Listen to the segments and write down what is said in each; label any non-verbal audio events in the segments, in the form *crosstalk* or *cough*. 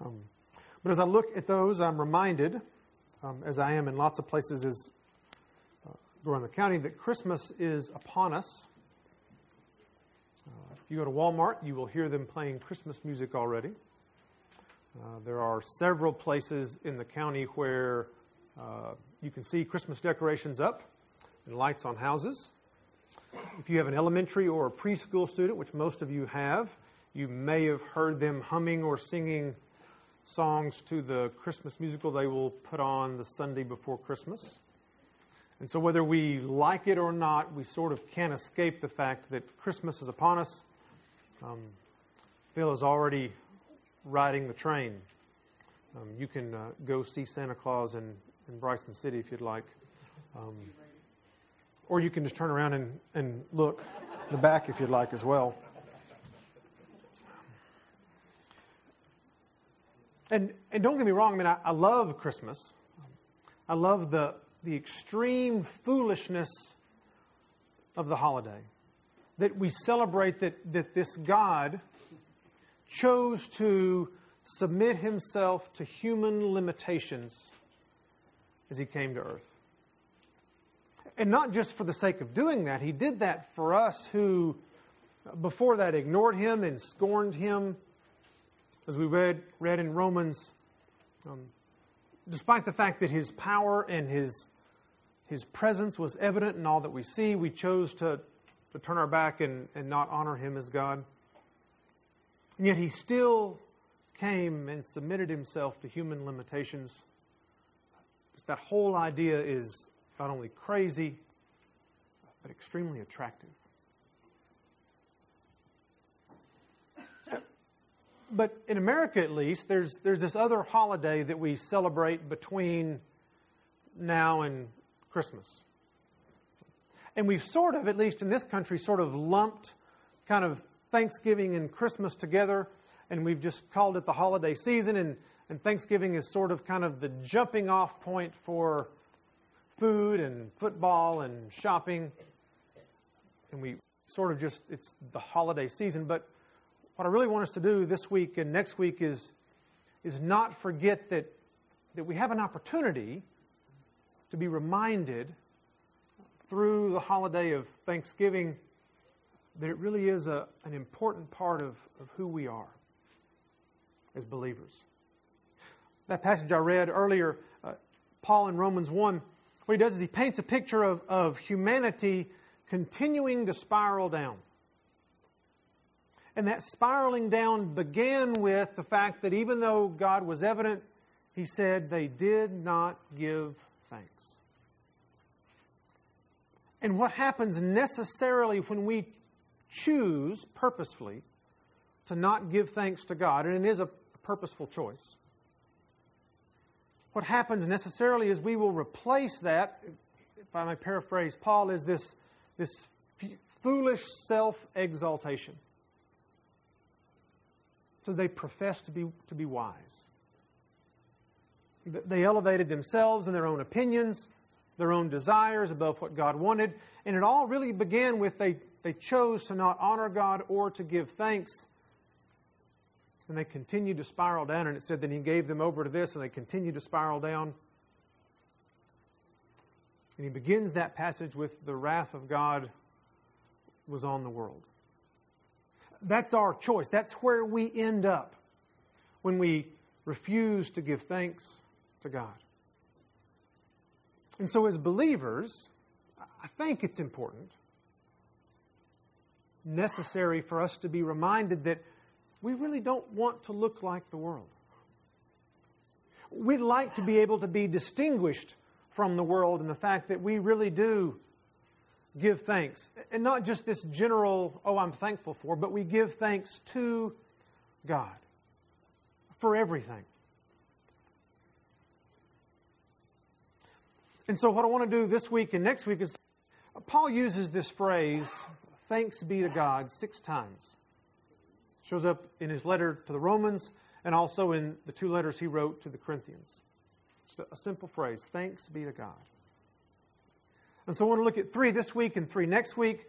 Um, but as I look at those, I'm reminded, um, as I am in lots of places as, uh, around the county, that Christmas is upon us. Uh, if you go to Walmart, you will hear them playing Christmas music already. Uh, there are several places in the county where uh, you can see Christmas decorations up and lights on houses. If you have an elementary or a preschool student, which most of you have, you may have heard them humming or singing songs to the Christmas musical they will put on the Sunday before Christmas. And so, whether we like it or not, we sort of can't escape the fact that Christmas is upon us. Um, Phil is already riding the train. Um, you can uh, go see Santa Claus in, in Bryson City if you'd like. Um, or you can just turn around and, and look the back if you'd like as well. And, and don't get me wrong, I mean, I, I love Christmas. I love the, the extreme foolishness of the holiday. That we celebrate that, that this God chose to submit himself to human limitations as he came to earth. And not just for the sake of doing that, he did that for us who, before that, ignored him and scorned him. As we read, read in Romans, um, despite the fact that his power and his, his presence was evident in all that we see, we chose to, to turn our back and, and not honor him as God. And yet he still came and submitted himself to human limitations. That whole idea is not only crazy, but extremely attractive. But in America, at least, there's, there's this other holiday that we celebrate between now and Christmas. And we've sort of, at least in this country, sort of lumped kind of Thanksgiving and Christmas together, and we've just called it the holiday season, and, and Thanksgiving is sort of kind of the jumping off point for food and football and shopping. And we sort of just, it's the holiday season. But what I really want us to do this week and next week is, is not forget that, that we have an opportunity to be reminded through the holiday of Thanksgiving that it really is a, an important part of, of who we are as believers. That passage I read earlier, uh, Paul in Romans 1, what he does is he paints a picture of, of humanity continuing to spiral down. And that spiraling down began with the fact that even though God was evident, he said they did not give thanks. And what happens necessarily when we choose purposefully to not give thanks to God, and it is a purposeful choice, what happens necessarily is we will replace that, if I may paraphrase Paul, is this, this foolish self exaltation. So they professed to be, to be wise. They elevated themselves and their own opinions, their own desires above what God wanted. And it all really began with they, they chose to not honor God or to give thanks and they continued to spiral down, and it said that he gave them over to this, and they continued to spiral down. And he begins that passage with the wrath of God was on the world. That's our choice. That's where we end up when we refuse to give thanks to God. And so, as believers, I think it's important, necessary for us to be reminded that we really don't want to look like the world. We'd like to be able to be distinguished from the world in the fact that we really do give thanks. And not just this general, oh, I'm thankful for, but we give thanks to God for everything. And so, what I want to do this week and next week is Paul uses this phrase, thanks be to God, six times. It Shows up in his letter to the Romans and also in the two letters he wrote to the Corinthians. Just a simple phrase thanks be to God. And so I want to look at three this week and three next week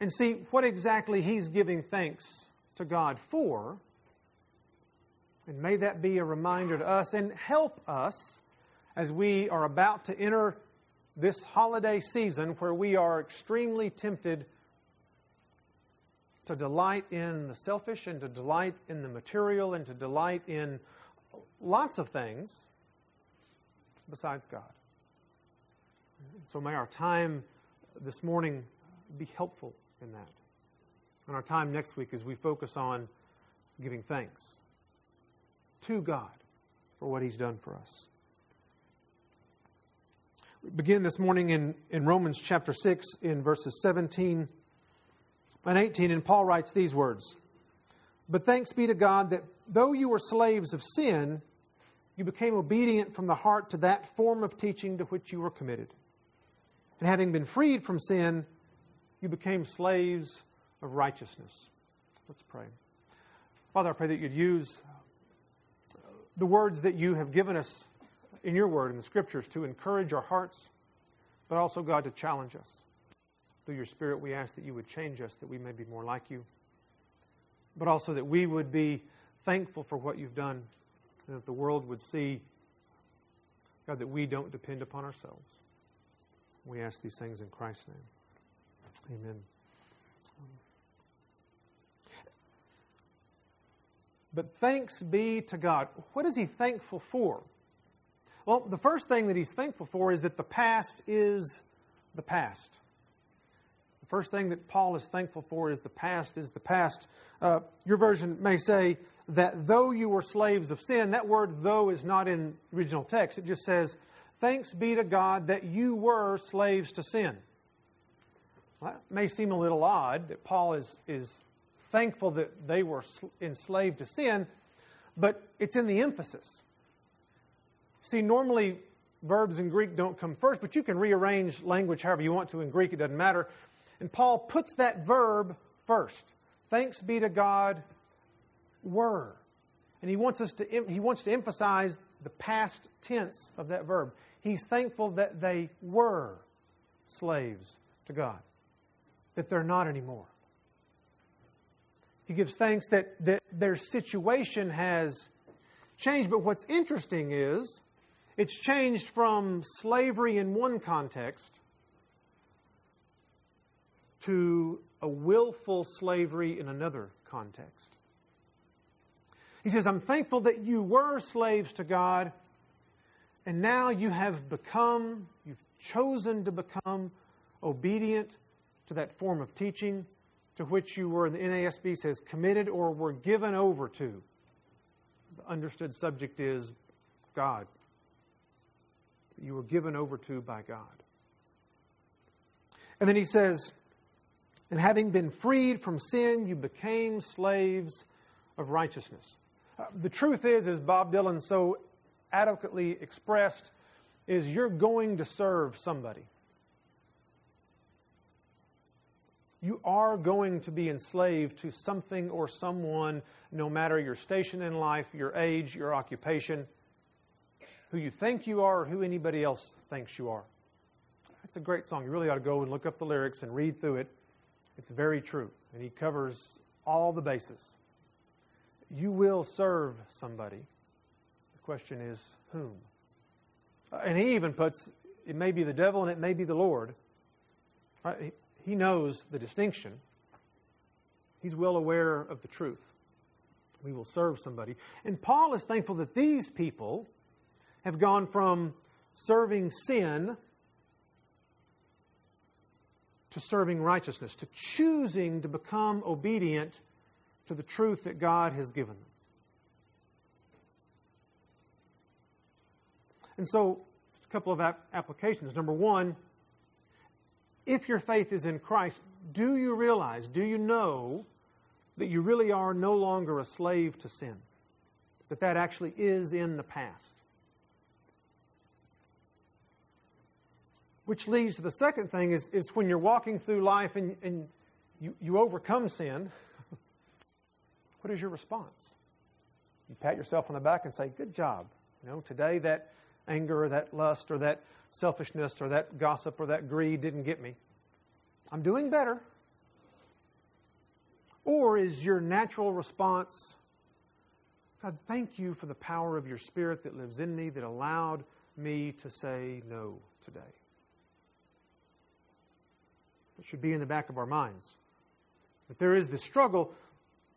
and see what exactly he's giving thanks to God for And may that be a reminder to us and help us as we are about to enter this holiday season where we are extremely tempted to delight in the selfish and to delight in the material and to delight in lots of things besides God. So may our time this morning be helpful in that. And our time next week as we focus on giving thanks to God for what He's done for us. We begin this morning in, in Romans chapter 6 in verses 17 and 18, and Paul writes these words But thanks be to God that though you were slaves of sin, you became obedient from the heart to that form of teaching to which you were committed. And having been freed from sin, you became slaves of righteousness. Let's pray. Father, I pray that you'd use the words that you have given us in your word in the scriptures to encourage our hearts, but also, God, to challenge us. Through your Spirit, we ask that you would change us, that we may be more like you, but also that we would be thankful for what you've done, and that the world would see, God, that we don't depend upon ourselves. We ask these things in Christ's name. Amen. But thanks be to God. What is he thankful for? Well, the first thing that he's thankful for is that the past is the past. The first thing that Paul is thankful for is the past is the past. Uh, your version may say that though you were slaves of sin, that word though is not in original text. It just says, Thanks be to God that you were slaves to sin. Well, that may seem a little odd that Paul is, is thankful that they were enslaved to sin, but it's in the emphasis. See, normally verbs in Greek don't come first, but you can rearrange language however you want to in Greek, it doesn't matter. And Paul puts that verb first. Thanks be to God, were. And he wants us to he wants to emphasize the past tense of that verb. He's thankful that they were slaves to God, that they're not anymore. He gives thanks that, that their situation has changed. But what's interesting is it's changed from slavery in one context to a willful slavery in another context. He says, I'm thankful that you were slaves to God, and now you have become, you've chosen to become obedient to that form of teaching to which you were, in the NASB says, committed or were given over to. The understood subject is God. You were given over to by God. And then he says, and having been freed from sin, you became slaves of righteousness. Uh, the truth is, as Bob Dylan so adequately expressed, is you're going to serve somebody. you are going to be enslaved to something or someone, no matter your station in life, your age, your occupation, who you think you are, or who anybody else thinks you are. It's a great song. You really ought to go and look up the lyrics and read through it. It's very true, and he covers all the bases. You will serve somebody. The question is, whom? Uh, and he even puts, it may be the devil and it may be the Lord. Uh, he knows the distinction. He's well aware of the truth. We will serve somebody. And Paul is thankful that these people have gone from serving sin to serving righteousness, to choosing to become obedient to the truth that God has given them. And so, a couple of applications. Number one, if your faith is in Christ, do you realize, do you know that you really are no longer a slave to sin? That that actually is in the past? Which leads to the second thing is, is when you're walking through life and, and you, you overcome sin, *laughs* what is your response? You pat yourself on the back and say, Good job. You know, today that anger or that lust or that selfishness or that gossip or that greed didn't get me. I'm doing better. Or is your natural response God, thank you for the power of your Spirit that lives in me that allowed me to say no today. It should be in the back of our minds. That there is this struggle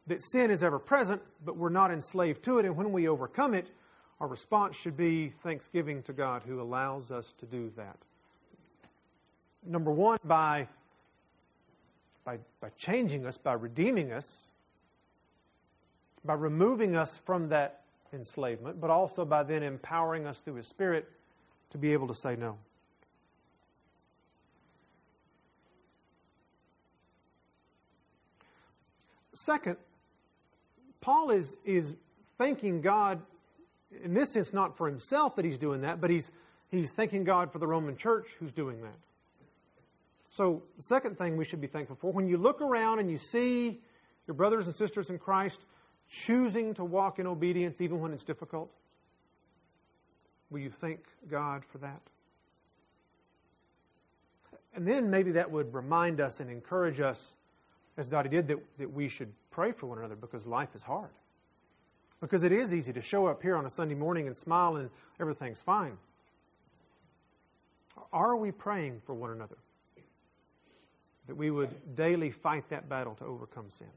that sin is ever present, but we're not enslaved to it. And when we overcome it, our response should be thanksgiving to God who allows us to do that. Number one, by, by, by changing us, by redeeming us, by removing us from that enslavement, but also by then empowering us through His Spirit to be able to say no. Second, Paul is, is thanking God, in this sense, not for himself that he's doing that, but he's, he's thanking God for the Roman church who's doing that. So, the second thing we should be thankful for when you look around and you see your brothers and sisters in Christ choosing to walk in obedience even when it's difficult, will you thank God for that? And then maybe that would remind us and encourage us, as Dottie did, that, that we should pray for one another because life is hard. Because it is easy to show up here on a Sunday morning and smile and everything's fine. Are we praying for one another? That we would daily fight that battle to overcome sin.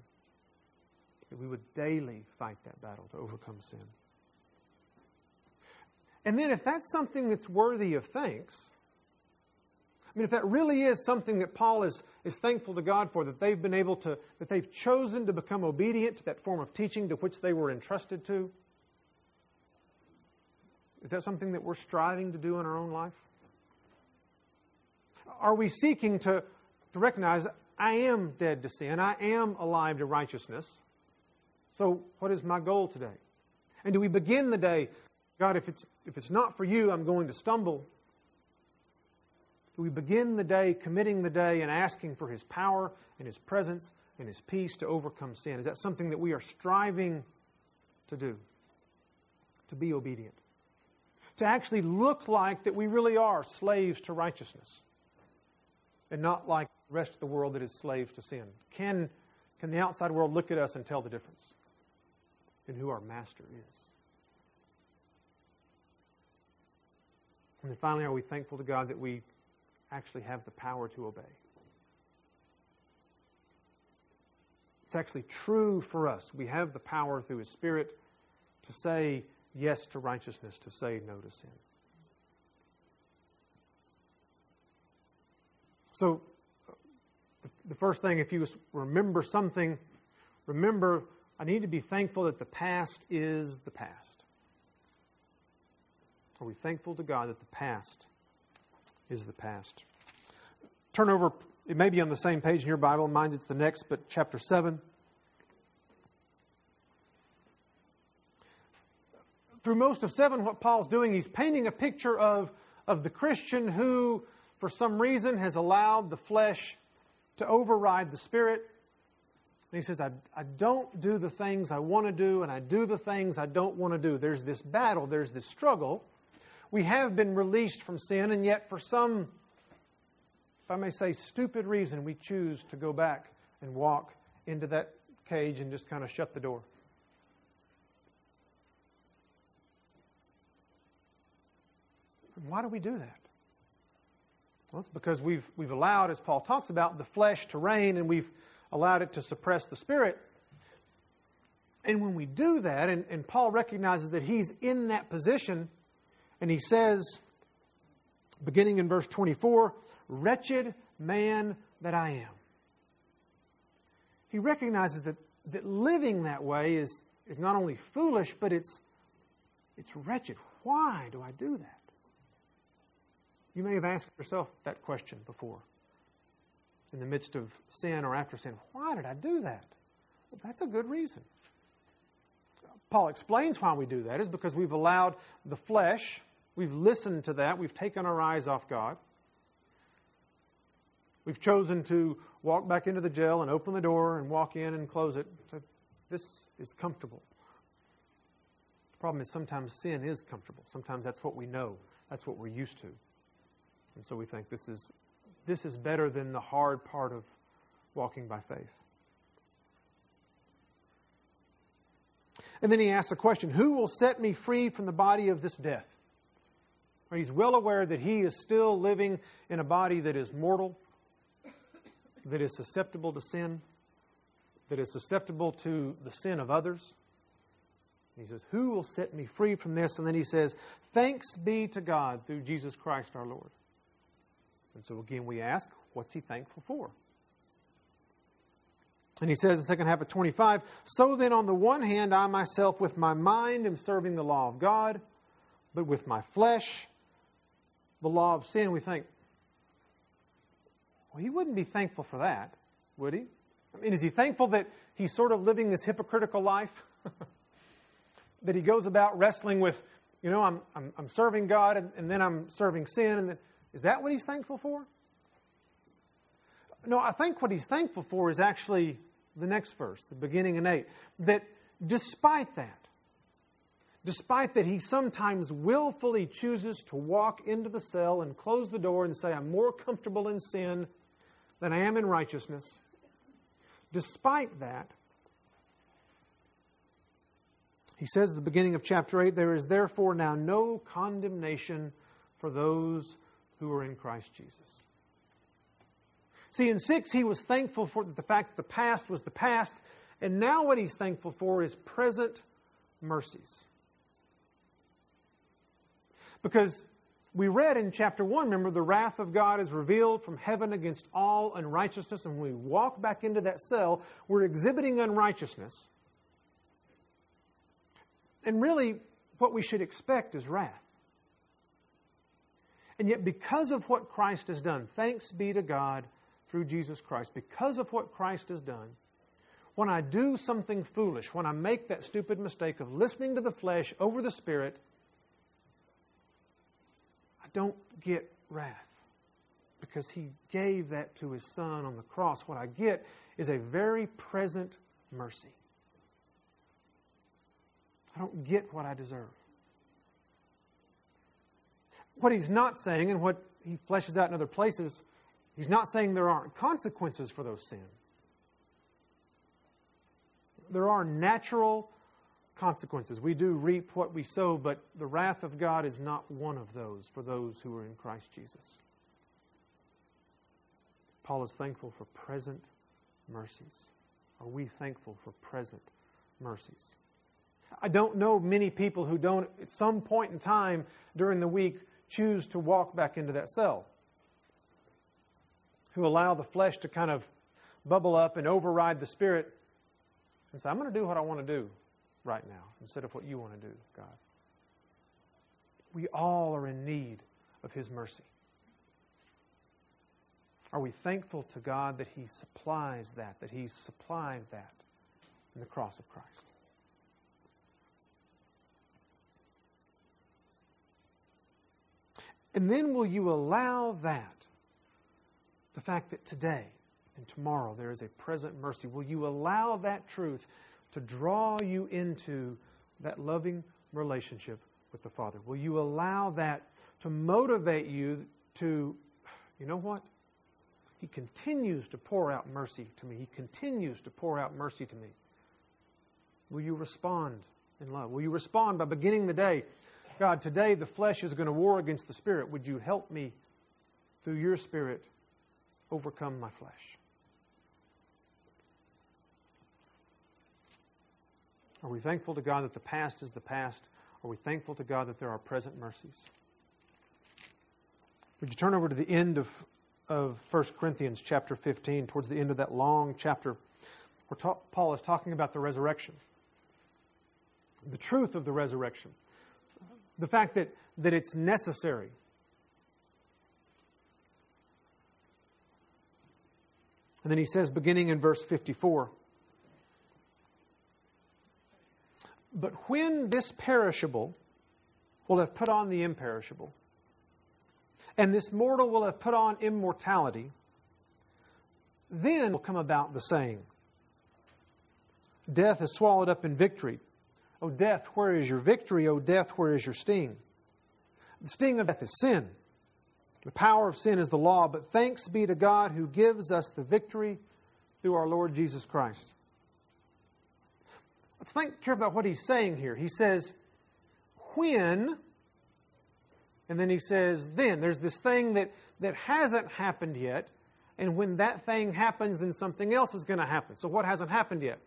That we would daily fight that battle to overcome sin. And then, if that's something that's worthy of thanks, I mean, if that really is something that Paul is, is thankful to God for, that they've been able to, that they've chosen to become obedient to that form of teaching to which they were entrusted to, is that something that we're striving to do in our own life? Are we seeking to, to recognize I am dead to sin, I am alive to righteousness? So, what is my goal today? And do we begin the day, God, if it's, if it's not for you, I'm going to stumble? We begin the day committing the day and asking for His power and His presence and His peace to overcome sin? Is that something that we are striving to do? To be obedient? To actually look like that we really are slaves to righteousness and not like the rest of the world that is slaves to sin? Can, can the outside world look at us and tell the difference in who our master is? And then finally, are we thankful to God that we actually have the power to obey. It's actually true for us. We have the power through His Spirit to say yes to righteousness, to say no to sin. So, the first thing, if you remember something, remember I need to be thankful that the past is the past. Are we thankful to God that the past is the past. Turn over, it may be on the same page in your Bible. Mine it's the next, but chapter 7. Through most of 7, what Paul's doing, he's painting a picture of, of the Christian who, for some reason, has allowed the flesh to override the spirit. And he says, I, I don't do the things I want to do, and I do the things I don't want to do. There's this battle, there's this struggle we have been released from sin, and yet for some, if I may say, stupid reason, we choose to go back and walk into that cage and just kind of shut the door. Why do we do that? Well, it's because we've, we've allowed, as Paul talks about, the flesh to reign and we've allowed it to suppress the spirit. And when we do that, and, and Paul recognizes that he's in that position, and he says, beginning in verse 24, Wretched man that I am. He recognizes that, that living that way is, is not only foolish, but it's, it's wretched. Why do I do that? You may have asked yourself that question before in the midst of sin or after sin. Why did I do that? Well, that's a good reason. Paul explains why we do that is because we've allowed the flesh We've listened to that. We've taken our eyes off God. We've chosen to walk back into the jail and open the door and walk in and close it. So this is comfortable. The problem is sometimes sin is comfortable. Sometimes that's what we know. That's what we're used to. And so we think this is this is better than the hard part of walking by faith. And then he asks the question Who will set me free from the body of this death? He's well aware that he is still living in a body that is mortal, that is susceptible to sin, that is susceptible to the sin of others. He says, Who will set me free from this? And then he says, Thanks be to God through Jesus Christ our Lord. And so again, we ask, What's he thankful for? And he says in the second half of 25, So then, on the one hand, I myself with my mind am serving the law of God, but with my flesh, the law of sin. We think, well, he wouldn't be thankful for that, would he? I mean, is he thankful that he's sort of living this hypocritical life? *laughs* that he goes about wrestling with, you know, I'm, I'm, I'm serving God and, and, then I'm serving sin. And then, is that what he's thankful for? No, I think what he's thankful for is actually the next verse, the beginning in 8. That despite that, despite that he sometimes willfully chooses to walk into the cell and close the door and say, I'm more comfortable in sin than I am in righteousness, despite that, he says at the beginning of chapter 8, there is therefore now no condemnation for those who are in Christ Jesus. See, in 6, he was thankful for the fact that the past was the past, and now what he's thankful for is present mercies. Because we read in chapter 1, remember, the wrath of God is revealed from heaven against all unrighteousness. And when we walk back into that cell, we're exhibiting unrighteousness. And really, what we should expect is wrath. And yet, because of what Christ has done, thanks be to God through Jesus Christ, because of what Christ has done, when I do something foolish, when I make that stupid mistake of listening to the flesh over the Spirit, I don't get wrath because He gave that to His Son on the cross. What I get is a very present mercy. I don't get what I deserve. What he's not saying, and what he fleshes out in other places, he's not saying there aren't consequences for those sins. There are natural consequences. We do reap what we sow, but the wrath of God is not one of those for those who are in Christ Jesus. Paul is thankful for present mercies. Are we thankful for present mercies? I don't know many people who don't, at some point in time during the week, choose to walk back into that cell, who allow the flesh to kind of bubble up and override the spirit and say, I'm going to do what I want to do right now instead of what you want to do, God. We all are in need of His mercy. Are we thankful to God that He supplies that, that He's supplied that in the cross of Christ? And then will you allow that, the fact that today and tomorrow there is a present mercy, will you allow that truth to draw you into that loving relationship with the Father? Will you allow that to motivate you to, you know what? He continues to pour out mercy to me. He continues to pour out mercy to me. Will you respond in love? Will you respond by beginning the day God, today the flesh is going to war against the spirit. Would you help me through your spirit overcome my flesh? Are we thankful to God that the past is the past? Are we thankful to God that there are present mercies? Would you turn over to the end of, of 1 Corinthians chapter 15, towards the end of that long chapter where ta- Paul is talking about the resurrection, the truth of the resurrection the fact that, that it's necessary. And then he says, beginning in verse 54, But when this perishable will have put on the imperishable, and this mortal will have put on immortality, then will come about the saying Death is swallowed up in victory. O death, where is your victory? O death, where is your sting? The sting of death is sin. The power of sin is the law, but thanks be to God who gives us the victory through our Lord Jesus Christ. let's think care about what he's saying here. He says, when, and then he says, then. There's this thing that, that hasn't happened yet, and when that thing happens, then something else is going to happen. So, what hasn't happened yet?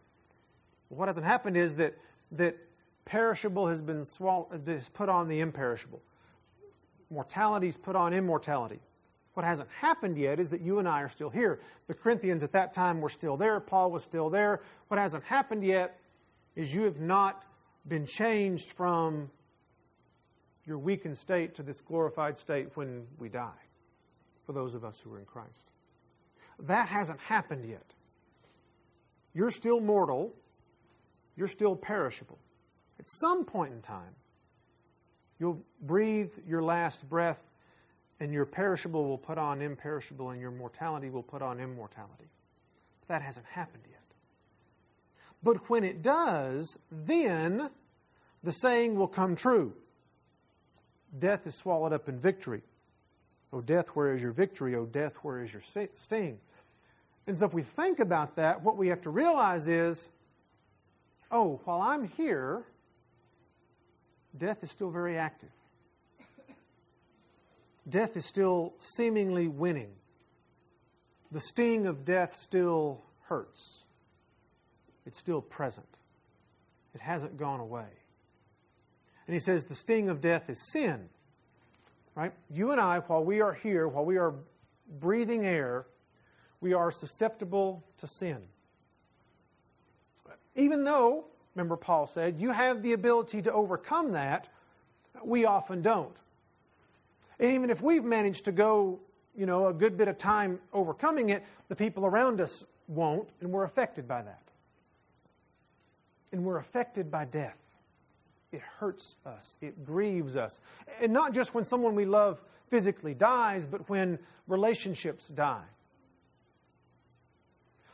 What hasn't happened is that, that perishable has been swallowed, is put on the imperishable. Mortality is put on immortality. What hasn't happened yet is that you and I are still here. The Corinthians at that time were still there. Paul was still there. What hasn't happened yet is you have not been changed from your weakened state to this glorified state when we die, for those of us who are in Christ. That hasn't happened yet. You're still mortal, you're still perishable. At some point in time, you'll breathe your last breath, and your perishable will put on imperishable, and your mortality will put on immortality. But that hasn't happened yet. But when it does, then the saying will come true Death is swallowed up in victory. O death, where is your victory? O death, where is your sting? And so if we think about that, what we have to realize is oh, while I'm here, death is still very active. Death is still seemingly winning. The sting of death still hurts. It's still present. It hasn't gone away. And he says the sting of death is sin. Right? You and I, while we are here, while we are breathing air, we are susceptible to sin. Even though, remember Paul said, you have the ability to overcome that, we often don't. And even if we've managed to go, you know, a good bit of time overcoming it, the people around us won't, and we're affected by that. And we're affected by death. It hurts us, it grieves us. And not just when someone we love physically dies, but when relationships die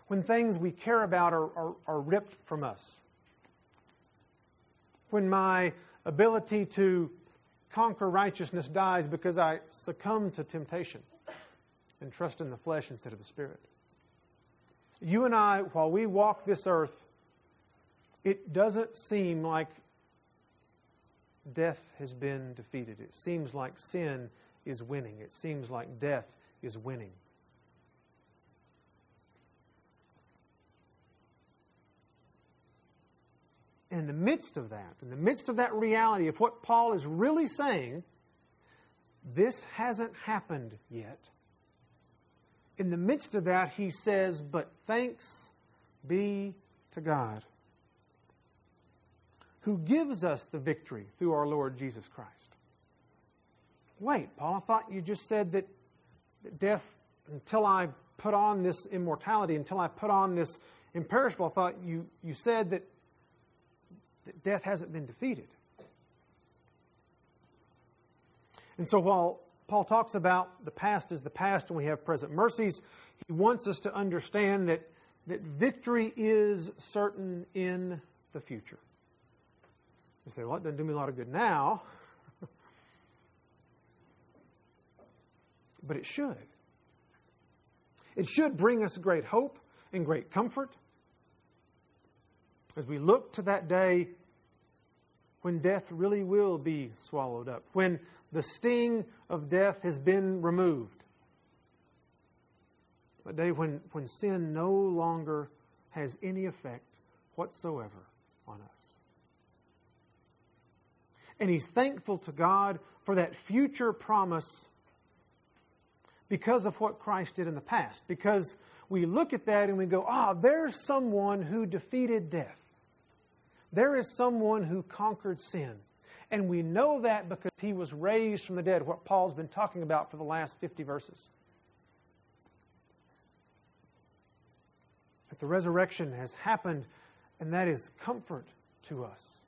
when things we care about are, are, are ripped from us, when my ability to conquer righteousness dies because I succumb to temptation and trust in the flesh instead of the spirit. You and I, while we walk this earth, it doesn't seem like death has been defeated. It seems like sin is winning. It seems like death is winning. In the midst of that, in the midst of that reality of what Paul is really saying, this hasn't happened yet. In the midst of that, he says, But thanks be to God, who gives us the victory through our Lord Jesus Christ. Wait, Paul, I thought you just said that death, until I put on this immortality, until I put on this imperishable, I thought you, you said that that death hasn't been defeated. And so while Paul talks about the past is the past and we have present mercies, he wants us to understand that, that victory is certain in the future. You say, well, it doesn't do me a lot of good now. *laughs* but it should. It should bring us great hope and great comfort as we look to that day when death really will be swallowed up, when the sting of death has been removed, a day when, when sin no longer has any effect whatsoever on us. And he's thankful to God for that future promise because of what Christ did in the past. Because we look at that and we go, ah, there's someone who defeated death. There is someone who conquered sin. And we know that because he was raised from the dead, what Paul's been talking about for the last 50 verses. That the resurrection has happened, and that is comfort to us.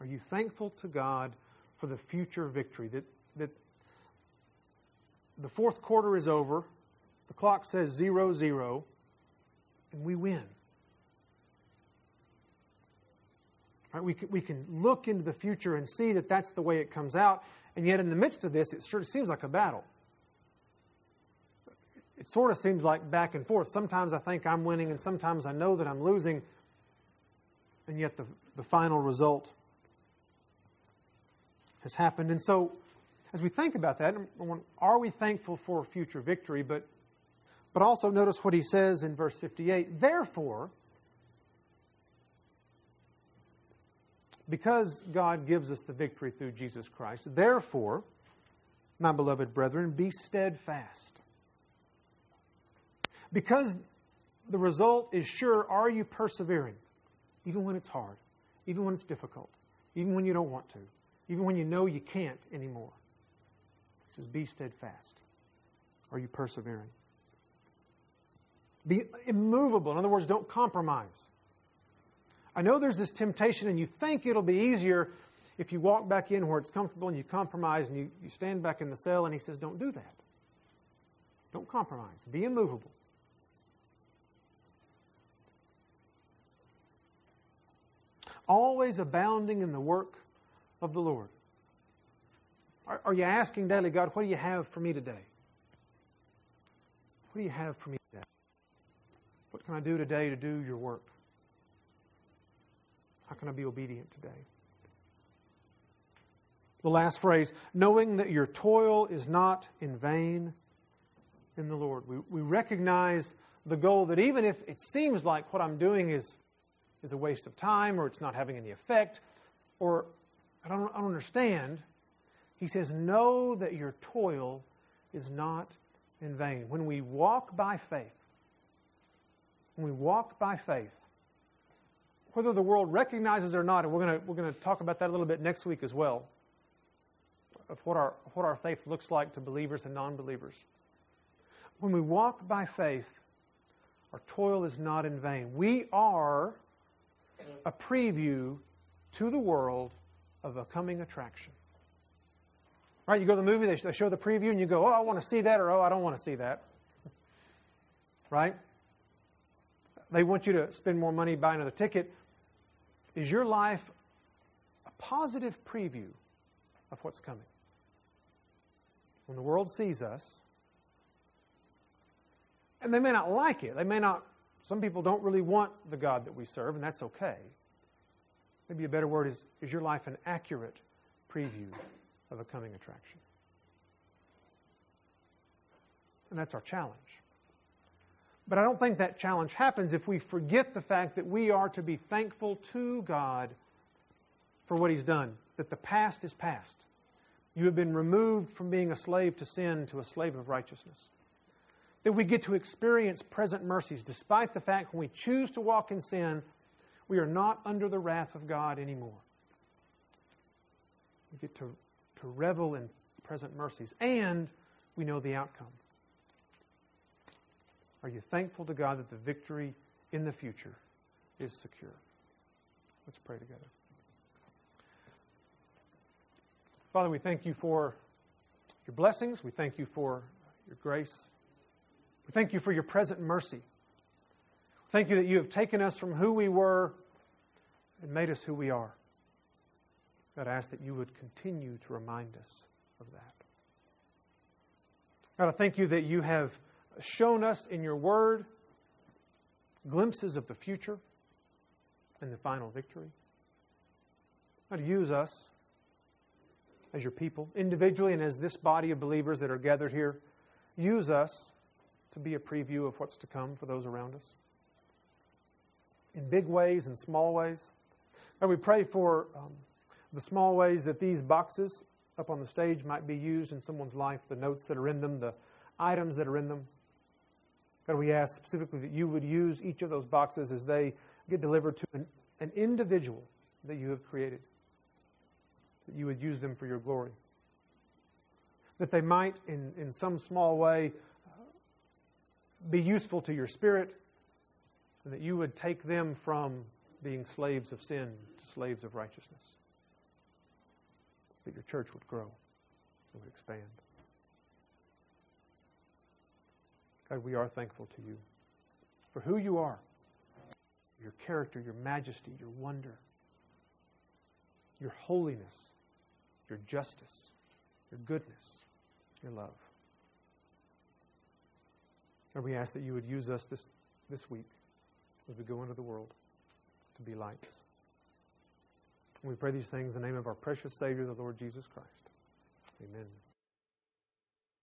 Are you thankful to God for the future victory? That, that the fourth quarter is over the clock says zero, zero, and we win. Right? We, can, we can look into the future and see that that's the way it comes out, and yet in the midst of this, it sure seems like a battle. it sort of seems like back and forth. Sometimes I think I'm winning, and sometimes I know that I'm losing, and yet the, the final result has happened. And so, as we think about that, are we thankful for future victory? But, but also notice what he says in verse 58 Therefore, because God gives us the victory through Jesus Christ, therefore, my beloved brethren, be steadfast. Because the result is sure, are you persevering? Even when it's hard, even when it's difficult, even when you don't want to, even when you know you can't anymore. He says, Be steadfast. Are you persevering? Be immovable. In other words, don't compromise. I know there's this temptation, and you think it'll be easier if you walk back in where it's comfortable and you compromise and you, you stand back in the cell, and he says, Don't do that. Don't compromise. Be immovable. Always abounding in the work of the Lord. Are, are you asking daily, God, what do you have for me today? What do you have for me? What can I do today to do your work? How can I be obedient today? The last phrase, knowing that your toil is not in vain in the Lord. We, we recognize the goal that even if it seems like what I'm doing is, is a waste of time or it's not having any effect or I don't, I don't understand, he says, know that your toil is not in vain. When we walk by faith, when we walk by faith, whether the world recognizes or not, and we're going to, we're going to talk about that a little bit next week as well, of what our, what our faith looks like to believers and non believers. When we walk by faith, our toil is not in vain. We are a preview to the world of a coming attraction. Right? You go to the movie, they show the preview, and you go, oh, I want to see that, or oh, I don't want to see that. *laughs* Right? They want you to spend more money buying another ticket. Is your life a positive preview of what's coming? When the world sees us, and they may not like it, they may not, some people don't really want the God that we serve, and that's okay. Maybe a better word is is your life an accurate preview of a coming attraction? And that's our challenge. But I don't think that challenge happens if we forget the fact that we are to be thankful to God for what He's done, that the past is past. You have been removed from being a slave to sin to a slave of righteousness. That we get to experience present mercies despite the fact when we choose to walk in sin, we are not under the wrath of God anymore. We get to, to revel in present mercies, and we know the outcome. Are you thankful to God that the victory in the future is secure? Let's pray together. Father, we thank you for your blessings. We thank you for your grace. We thank you for your present mercy. Thank you that you have taken us from who we were and made us who we are. God, I ask that you would continue to remind us of that. God, I thank you that you have shown us in your word glimpses of the future and the final victory. God, use us as your people, individually and as this body of believers that are gathered here. Use us to be a preview of what's to come for those around us. In big ways and small ways. And we pray for um, the small ways that these boxes up on the stage might be used in someone's life, the notes that are in them, the items that are in them. God, we ask specifically that you would use each of those boxes as they get delivered to an, an individual that you have created, that you would use them for your glory. That they might, in, in some small way, uh, be useful to your spirit, and that you would take them from being slaves of sin to slaves of righteousness. That your church would grow, it would expand. God, we are thankful to you for who you are, your character, your majesty, your wonder, your holiness, your justice, your goodness, your love. And we ask that you would use us this, this week as we go into the world to be lights. We pray these things in the name of our precious Savior, the Lord Jesus Christ. Amen.